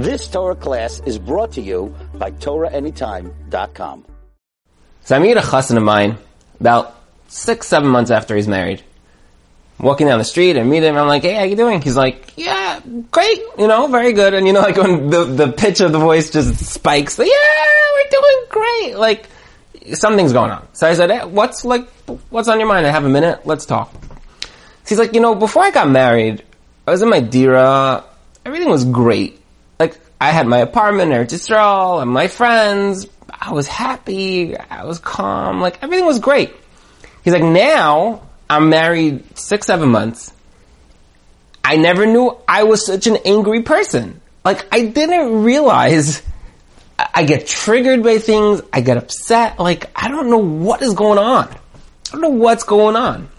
This Torah class is brought to you by TorahAnytime.com. So I meet a chassan of mine about six, seven months after he's married. I'm walking down the street and meet him. I'm like, hey, how you doing? He's like, yeah, great, you know, very good. And you know, like when the, the pitch of the voice just spikes, like, yeah, we're doing great. Like, something's going on. So I said, hey, what's like, what's on your mind? I have a minute. Let's talk. He's like, you know, before I got married, I was in my dira. Everything was great. Like, I had my apartment, Eretz Yisrael, and my friends. I was happy. I was calm. Like, everything was great. He's like, now, I'm married six, seven months. I never knew I was such an angry person. Like, I didn't realize I get triggered by things. I get upset. Like, I don't know what is going on. I don't know what's going on.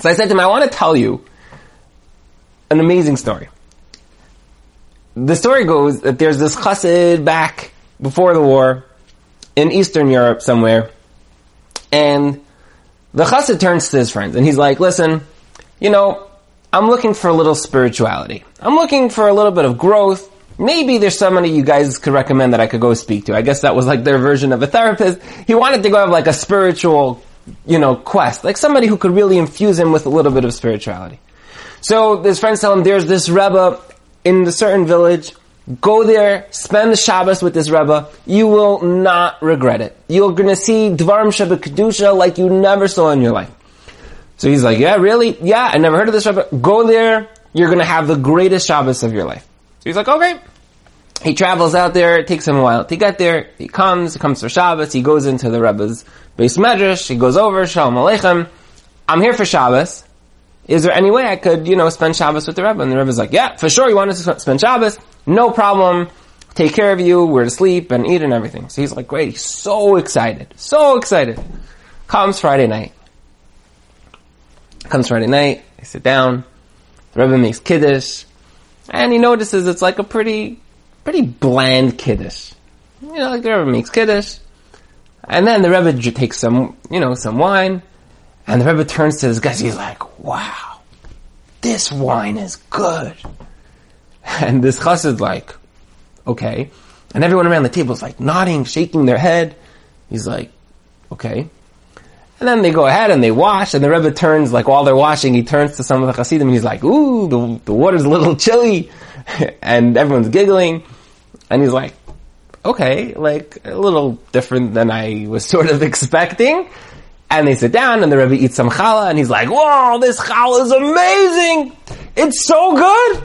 So I said to him, I want to tell you an amazing story. The story goes that there's this chassid back before the war in Eastern Europe somewhere, and the chassid turns to his friends and he's like, listen, you know, I'm looking for a little spirituality. I'm looking for a little bit of growth. Maybe there's somebody you guys could recommend that I could go speak to. I guess that was like their version of a therapist. He wanted to go have like a spiritual, you know, quest. Like somebody who could really infuse him with a little bit of spirituality. So his friends tell him there's this Rebbe in the certain village. Go there, spend the Shabbos with this Rebbe. You will not regret it. You're gonna see Dvarim Shebikedusha like you never saw in your life. So he's like, yeah, really? Yeah, I never heard of this Rebbe. Go there. You're gonna have the greatest Shabbos of your life. So he's like, okay. He travels out there. It takes him a while to get there. He comes. He comes for Shabbos. He goes into the Rebbe's beis medrash. He goes over. Shalom Aleichem. I'm here for Shabbos. Is there any way I could, you know, spend Shabbos with the Rebbe? And the Rebbe's like, yeah, for sure. You want us to spend Shabbos? No problem. Take care of you. We're to sleep and eat and everything. So he's like, great. He's so excited. So excited. Comes Friday night. Comes Friday night. They sit down. The Rebbe makes Kiddush. And he notices it's like a pretty, pretty bland Kiddush. You know, like the Rebbe makes Kiddush. And then the Rebbe takes some, you know, some wine. And the Rebbe turns to this guy. He's like, wow, this wine is good. And this chassid's like, okay. And everyone around the table is like nodding, shaking their head. He's like, okay. And then they go ahead and they wash, and the Rebbe turns, like while they're washing, he turns to some of the Hasidim and he's like, ooh, the, the water's a little chilly. and everyone's giggling. And he's like, okay, like a little different than I was sort of expecting. And they sit down and the Rebbe eats some challah and he's like, whoa, this challah is amazing! It's so good!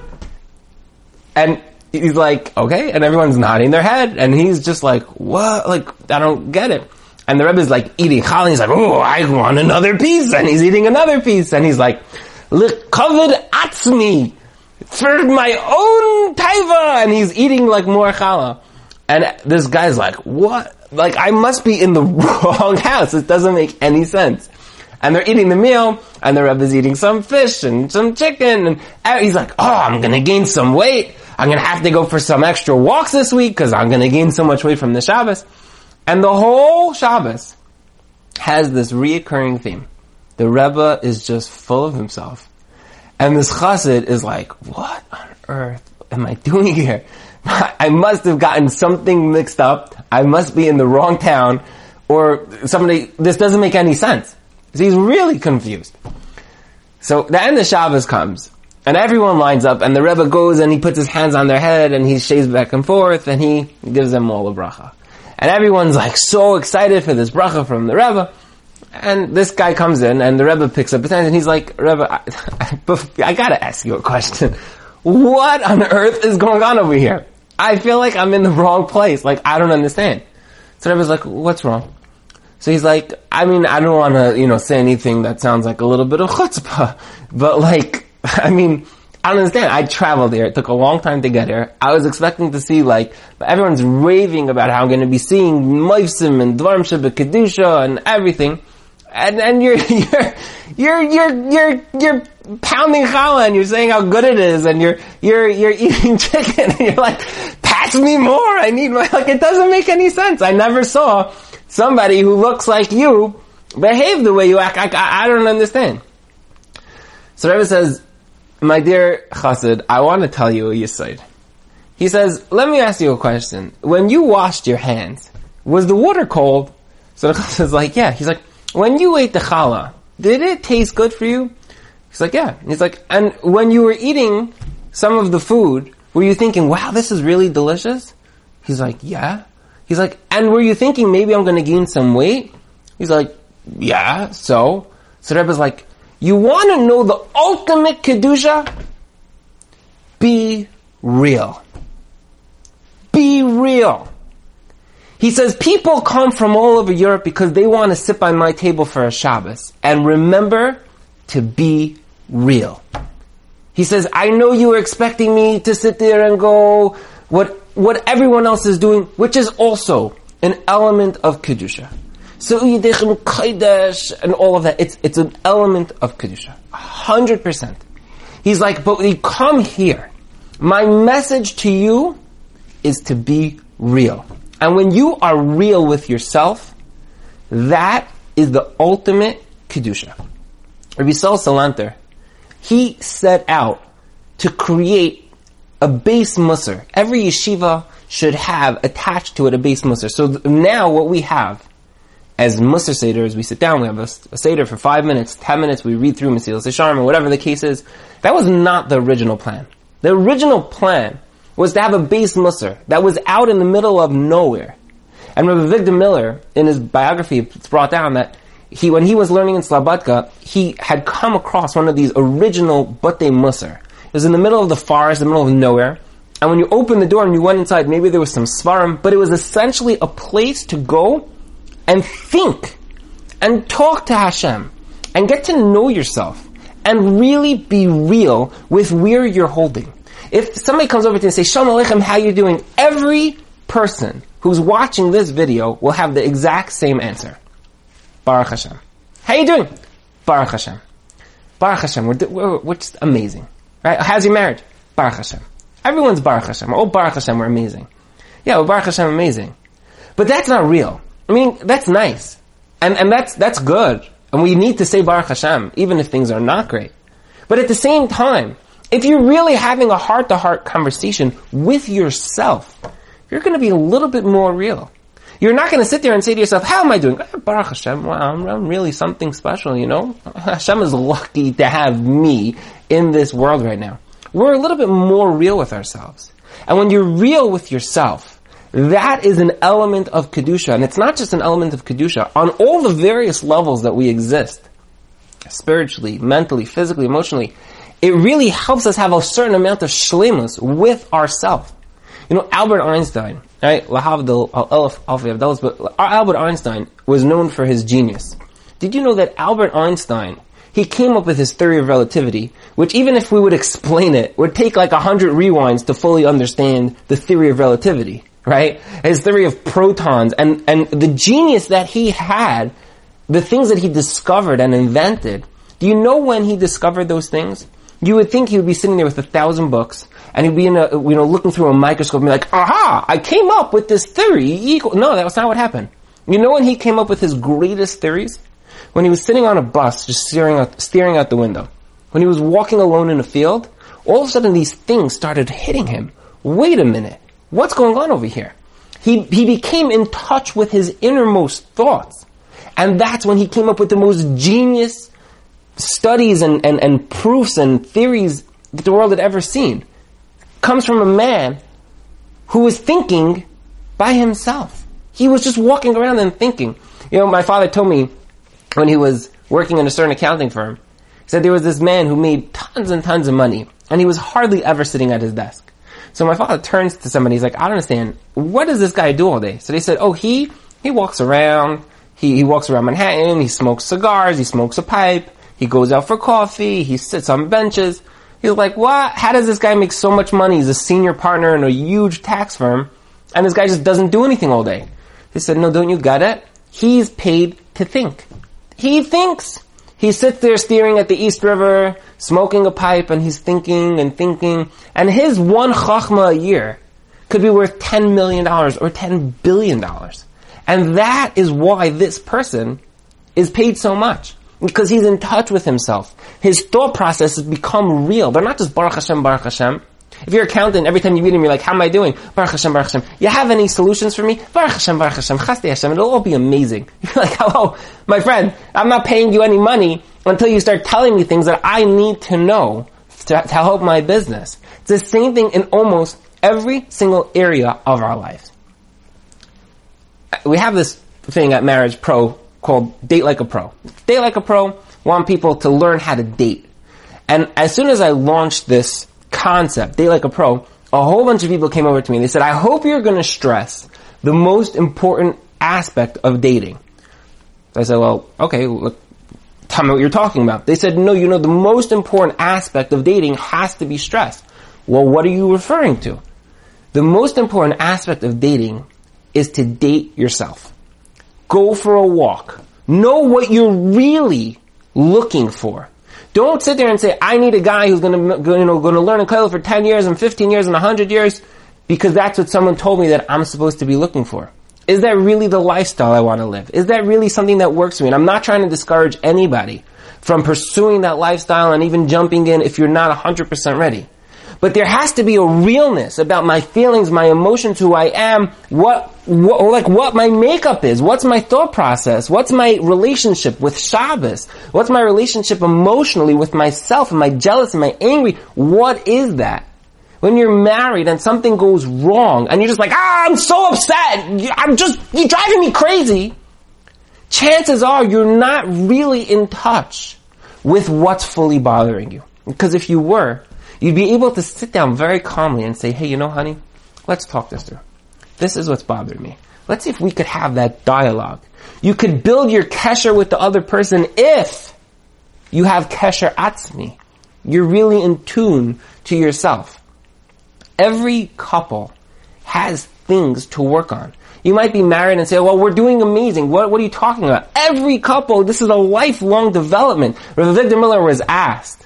And he's like, okay, and everyone's nodding their head and he's just like, what? Like, I don't get it. And the Rebbe's like eating challah and he's like, oh, I want another piece! And he's eating another piece and he's like, L'kavod atzmi! For my own taiva! And he's eating like more challah. And this guy's like, what? Like, I must be in the wrong house. It doesn't make any sense. And they're eating the meal, and the Rebbe's eating some fish and some chicken, and er, he's like, oh, I'm gonna gain some weight. I'm gonna have to go for some extra walks this week, because I'm gonna gain so much weight from the Shabbos. And the whole Shabbos has this reoccurring theme. The Rebbe is just full of himself. And this chassid is like, what on earth am I doing here? I must have gotten something mixed up. I must be in the wrong town. Or somebody, this doesn't make any sense. So he's really confused. So the end of Shabbos comes, and everyone lines up, and the Rebbe goes and he puts his hands on their head, and he shaves back and forth, and he gives them all a bracha. And everyone's like so excited for this bracha from the Rebbe. And this guy comes in, and the Rebbe picks up his hands and he's like, Rebbe, I, I, I gotta ask you a question. What on earth is going on over here? I feel like I'm in the wrong place. Like, I don't understand. So Rebbe's like, what's wrong? So he's like, I mean, I don't want to, you know, say anything that sounds like a little bit of chutzpah, but like, I mean, I don't understand. I traveled there. It took a long time to get here. I was expecting to see like, everyone's raving about how I'm going to be seeing Moifsim and Dvarim Shebikedusha and everything. And, and you're, you're, you're, you're, you're, you're pounding challah and you're saying how good it is and you're, you're, you're eating chicken and you're like, me more. I need my, like, it doesn't make any sense. I never saw somebody who looks like you behave the way you act. I, I, I don't understand. So Rebbe says, my dear chassid, I want to tell you a yisoid. He says, let me ask you a question. When you washed your hands, was the water cold? So the Chassan is like, yeah. He's like, when you ate the challah, did it taste good for you? He's like, yeah. He's like, and when you were eating some of the food, were you thinking, wow, this is really delicious? He's like, yeah. He's like, and were you thinking maybe I'm going to gain some weight? He's like, yeah, so? So Rebbe's like, you want to know the ultimate Kedusha? Be real. Be real. He says people come from all over Europe because they want to sit by my table for a Shabbos. And remember to be real. He says, I know you were expecting me to sit there and go what, what everyone else is doing, which is also an element of Kedusha. So you dechem Kodesh and all of that, it's, it's an element of Kedusha. hundred percent. He's like, but we come here. My message to you is to be real. And when you are real with yourself, that is the ultimate Kedusha. Rabbi Sol Salanter, he set out to create a beis musar. Every yeshiva should have attached to it a beis musar. So th- now what we have as Musar Seder is we sit down, we have a, a Seder for five minutes, ten minutes, we read through Mesilas Yesharim, or whatever the case is. That was not the original plan. The original plan was to have a beis Musar that was out in the middle of nowhere. And Rabbi Avigdor Miller, in his biography, it's brought down that he, when he was learning in Slabodka, he had come across one of these original Bate Musar. It was in the middle of the forest, in the middle of nowhere. And when you opened the door and you went inside, maybe there was some svarim, but it was essentially a place to go and think and talk to Hashem and get to know yourself and really be real with where you're holding. If somebody comes over to you and say, Shalom Aleichem, how you doing? Every person who's watching this video will have the exact same answer. Baruch Hashem. How you doing? Baruch Hashem. Baruch Hashem. We're, we're, we're just amazing. Right? How's your marriage? Baruch Hashem. Everyone's Baruch Hashem. Oh, Baruch Hashem, we're amazing. Yeah, well, Baruch Hashem, amazing. But that's not real. I mean, that's nice. And, and that's, that's good. And we need to say Baruch Hashem, even if things are not great. But at the same time, if you're really having a heart-to-heart conversation with yourself, you're going to be a little bit more real. You're not going to sit there and say to yourself, how am I doing? Oh, Baruch Hashem, I'm, I'm really something special, you know? Hashem is lucky to have me in this world right now. We're a little bit more real with ourselves. And when you're real with yourself, that is an element of Kedusha. And it's not just an element of Kedusha. On all the various levels that we exist, spiritually, mentally, physically, emotionally, it really helps us have a certain amount of shlemus with ourselves. You know, Albert Einstein, right? Lahavdil, but Albert Einstein was known for his genius. Did you know that Albert Einstein, he came up with his theory of relativity, which even if we would explain it, would take like a hundred rewinds to fully understand the theory of relativity, right? His theory of protons and, and the genius that he had, the things that he discovered and invented. Do you know when he discovered those things? You would think he would be sitting there with a thousand books, and he'd be in a, you know, looking through a microscope and be like, aha, I came up with this theory. Equal. No, that was not what happened. You know when he came up with his greatest theories? When he was sitting on a bus, just staring out, staring out the window. When he was walking alone in a field, all of a sudden these things started hitting him. Wait a minute. What's going on over here? He, he became in touch with his innermost thoughts. And that's when he came up with the most genius studies and, and, and proofs and theories that the world had ever seen comes from a man who was thinking by himself. He was just walking around and thinking. You know, my father told me when he was working in a certain accounting firm, he said there was this man who made tons and tons of money, and he was hardly ever sitting at his desk. So my father turns to somebody, he's like, I don't understand, what does this guy do all day? So they said, oh, he, he walks around, he, he walks around Manhattan, he smokes cigars, he smokes a pipe, he goes out for coffee. He sits on benches. He's like, what? How does this guy make so much money? He's a senior partner in a huge tax firm, and this guy just doesn't do anything all day. He said, no, don't you get it? He's paid to think. He thinks. He sits there staring at the East River, smoking a pipe, and he's thinking and thinking. And his one chachma a year could be worth $10 million or $10 billion. And that is why this person is paid so much because he's in touch with himself. His thought processes become real. They're not just Baruch Hashem, Baruch Hashem. If you're accountant, every time you meet him, you're like, how am I doing? Baruch Hashem, Baruch Hashem. You have any solutions for me? Baruch Hashem, Baruch Hashem, Chasdei Hashem. It'll all be amazing. You're like, hello, my friend, I'm not paying you any money until you start telling me things that I need to know to, to help my business. It's the same thing in almost every single area of our lives. We have this thing at Marriage Pro called Date Like a Pro. Date Like a Pro want people to learn how to date. And as soon as I launched this concept, Date Like a Pro, a whole bunch of people came over to me. And they said, I hope you're going to stress the most important aspect of dating. I said, well, okay, look, tell me what you're talking about. They said, no, you know, the most important aspect of dating has to be stressed. Well, what are you referring to? The most important aspect of dating is to date yourself. Go for a walk. Know what you're really looking for. Don't sit there and say, I need a guy who's gonna, you know, gonna learn a kollel for 10 years and 15 years and 100 years because that's what someone told me that I'm supposed to be looking for. Is that really the lifestyle I want to live? Is that really something that works for me? And I'm not trying to discourage anybody from pursuing that lifestyle and even jumping in if you're not 100% ready. But there has to be a realness about my feelings, my emotions, who I am, what, what, like what my makeup is, what's my thought process, what's my relationship with Shabbos, what's my relationship emotionally with myself, am I jealous, am I angry, what is that? When you're married and something goes wrong and you're just like, ah, I'm so upset, I'm just, you're driving me crazy, chances are you're not really in touch with what's fully bothering you. Because if you were, You'd be able to sit down very calmly and say, hey, you know, honey, let's talk this through. This is what's bothering me. Let's see if we could have that dialogue. You could build your kesher with the other person if you have kesher atzmi. You're really in tune to yourself. Every couple has things to work on. You might be married and say, well, we're doing amazing. What, what are you talking about? Every couple, this is a lifelong development. Avigdor Miller was asked,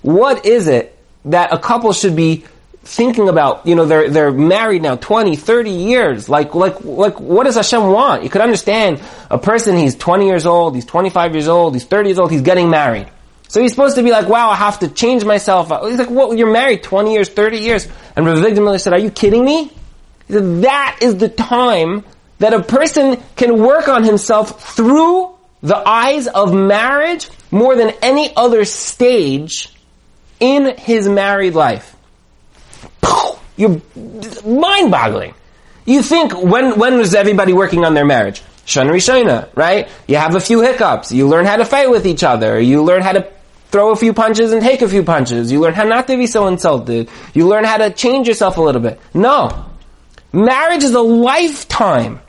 what is it that a couple should be thinking about, you know, they're, they're married now 20, 30 years. Like, like, like, what does Hashem want? You could understand a person, he's 20 years old, he's 25 years old, he's 30 years old, he's getting married. So he's supposed to be like, wow, I have to change myself. He's like, well, you're married 20 years, 30 years. And Rav Miller said, are you kidding me? He said, that is the time that a person can work on himself through the eyes of marriage more than any other stage in his married life. You're mind-boggling. You think when when was everybody working on their marriage? Shana Rishona, right? You have a few hiccups. You learn how to fight with each other. You learn how to throw a few punches and take a few punches. You learn how not to be so insulted. You learn how to change yourself a little bit. No. Marriage is a lifetime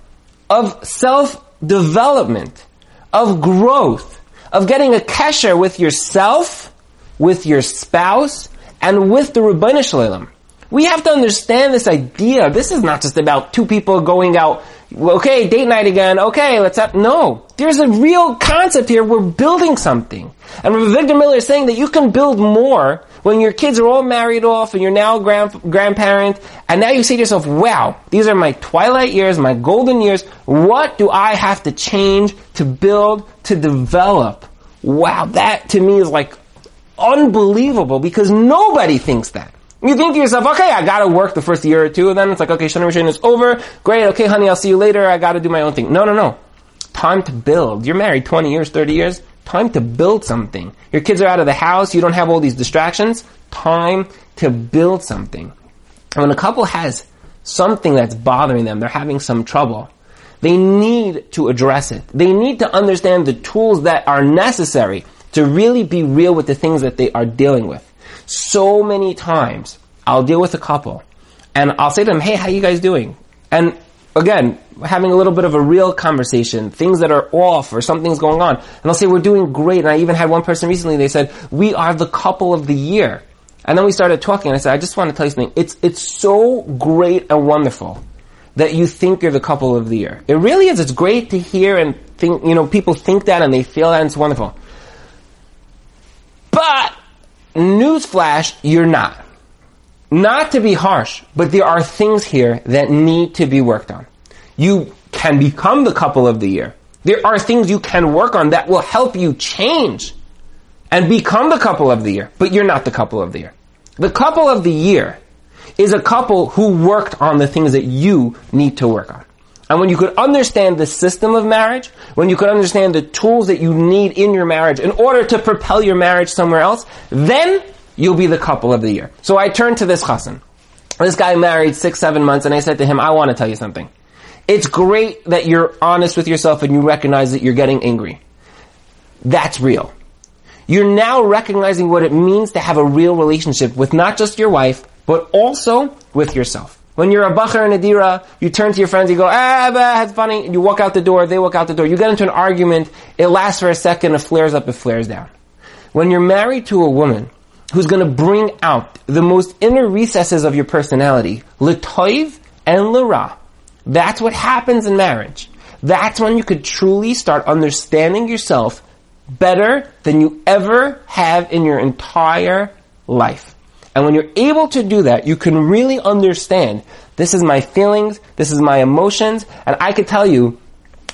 of self-development, of growth, of getting a kesher with yourself with your spouse, and with the Ribbono Shel Olam. We have to understand this idea. This is not just about two people going out, okay, date night again, okay, let's have, no. There's a real concept here. We're building something. And Rabbi Avigdor Miller is saying that you can build more when your kids are all married off and you're now grand, grandparent, and now you say to yourself, wow, these are my twilight years, my golden years. What do I have to change to build, to develop? Wow, that to me is like unbelievable because nobody thinks that. You think to yourself, okay, I gotta work the first year or two, and then it's like, okay, Shana Rishon is over. Great, okay, honey, I'll see you later. I gotta do my own thing. No, no, no. Time to build. You're married 20 years, 30 years. Time to build something. Your kids are out of the house. You don't have all these distractions. Time to build something. And when a couple has something that's bothering them, they're having some trouble, they need to address it. They need to understand the tools that are necessary to really be real with the things that they are dealing with. So many times, I'll deal with a couple, and I'll say to them, hey, how you guys doing? And again, having a little bit of a real conversation, things that are off or something's going on. And I'll say, we're doing great. And I even had one person recently, they said, we are the couple of the year. And then we started talking and I said, I just want to tell you something. It's, it's so great and wonderful that you think you're the couple of the year. It really is. It's great to hear and think, you know, people think that and they feel that and it's wonderful. But, newsflash, you're not. Not to be harsh, but there are things here that need to be worked on. You can become the couple of the year. There are things you can work on that will help you change and become the couple of the year, but you're not the couple of the year. The couple of the year is a couple who worked on the things that you need to work on. And when you could understand the system of marriage, when you could understand the tools that you need in your marriage in order to propel your marriage somewhere else, then you'll be the couple of the year. So I turned to this chassan. This guy married six, seven months, and I said to him, I want to tell you something. It's great that you're honest with yourself and you recognize that you're getting angry. That's real. You're now recognizing what it means to have a real relationship with not just your wife, but also with yourself. When you're a bacher and a dira, you turn to your friends, you go, ah, bah, it's funny, you walk out the door, they walk out the door. You get into an argument, it lasts for a second, it flares up, it flares down. When you're married to a woman who's gonna bring out the most inner recesses of your personality, letoiv and lera, that's what happens in marriage. That's when you could truly start understanding yourself better than you ever have in your entire life. And when you're able to do that, you can really understand this is my feelings, this is my emotions, and I could tell you,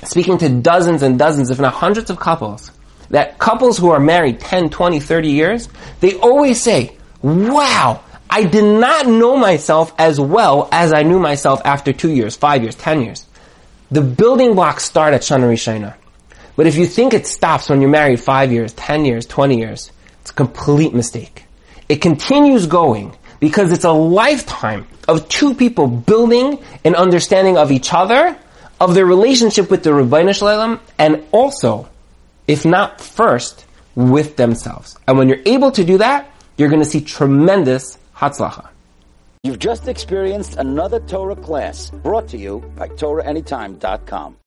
speaking to dozens and dozens, if not hundreds of couples, that couples who are married 10, 20, 30 years, they always say, wow, I did not know myself as well as I knew myself after two years, five years, ten years. The building blocks start at Shana Rishona. But if you think it stops when you're married five years, ten years, twenty years, it's a complete mistake. It continues going because it's a lifetime of two people building an understanding of each other, of their relationship with the Ribbono Shel Olam, and also, if not first, with themselves. And when you're able to do that, you're going to see tremendous hatzlacha. You've just experienced another Torah class brought to you by TorahAnytime.com.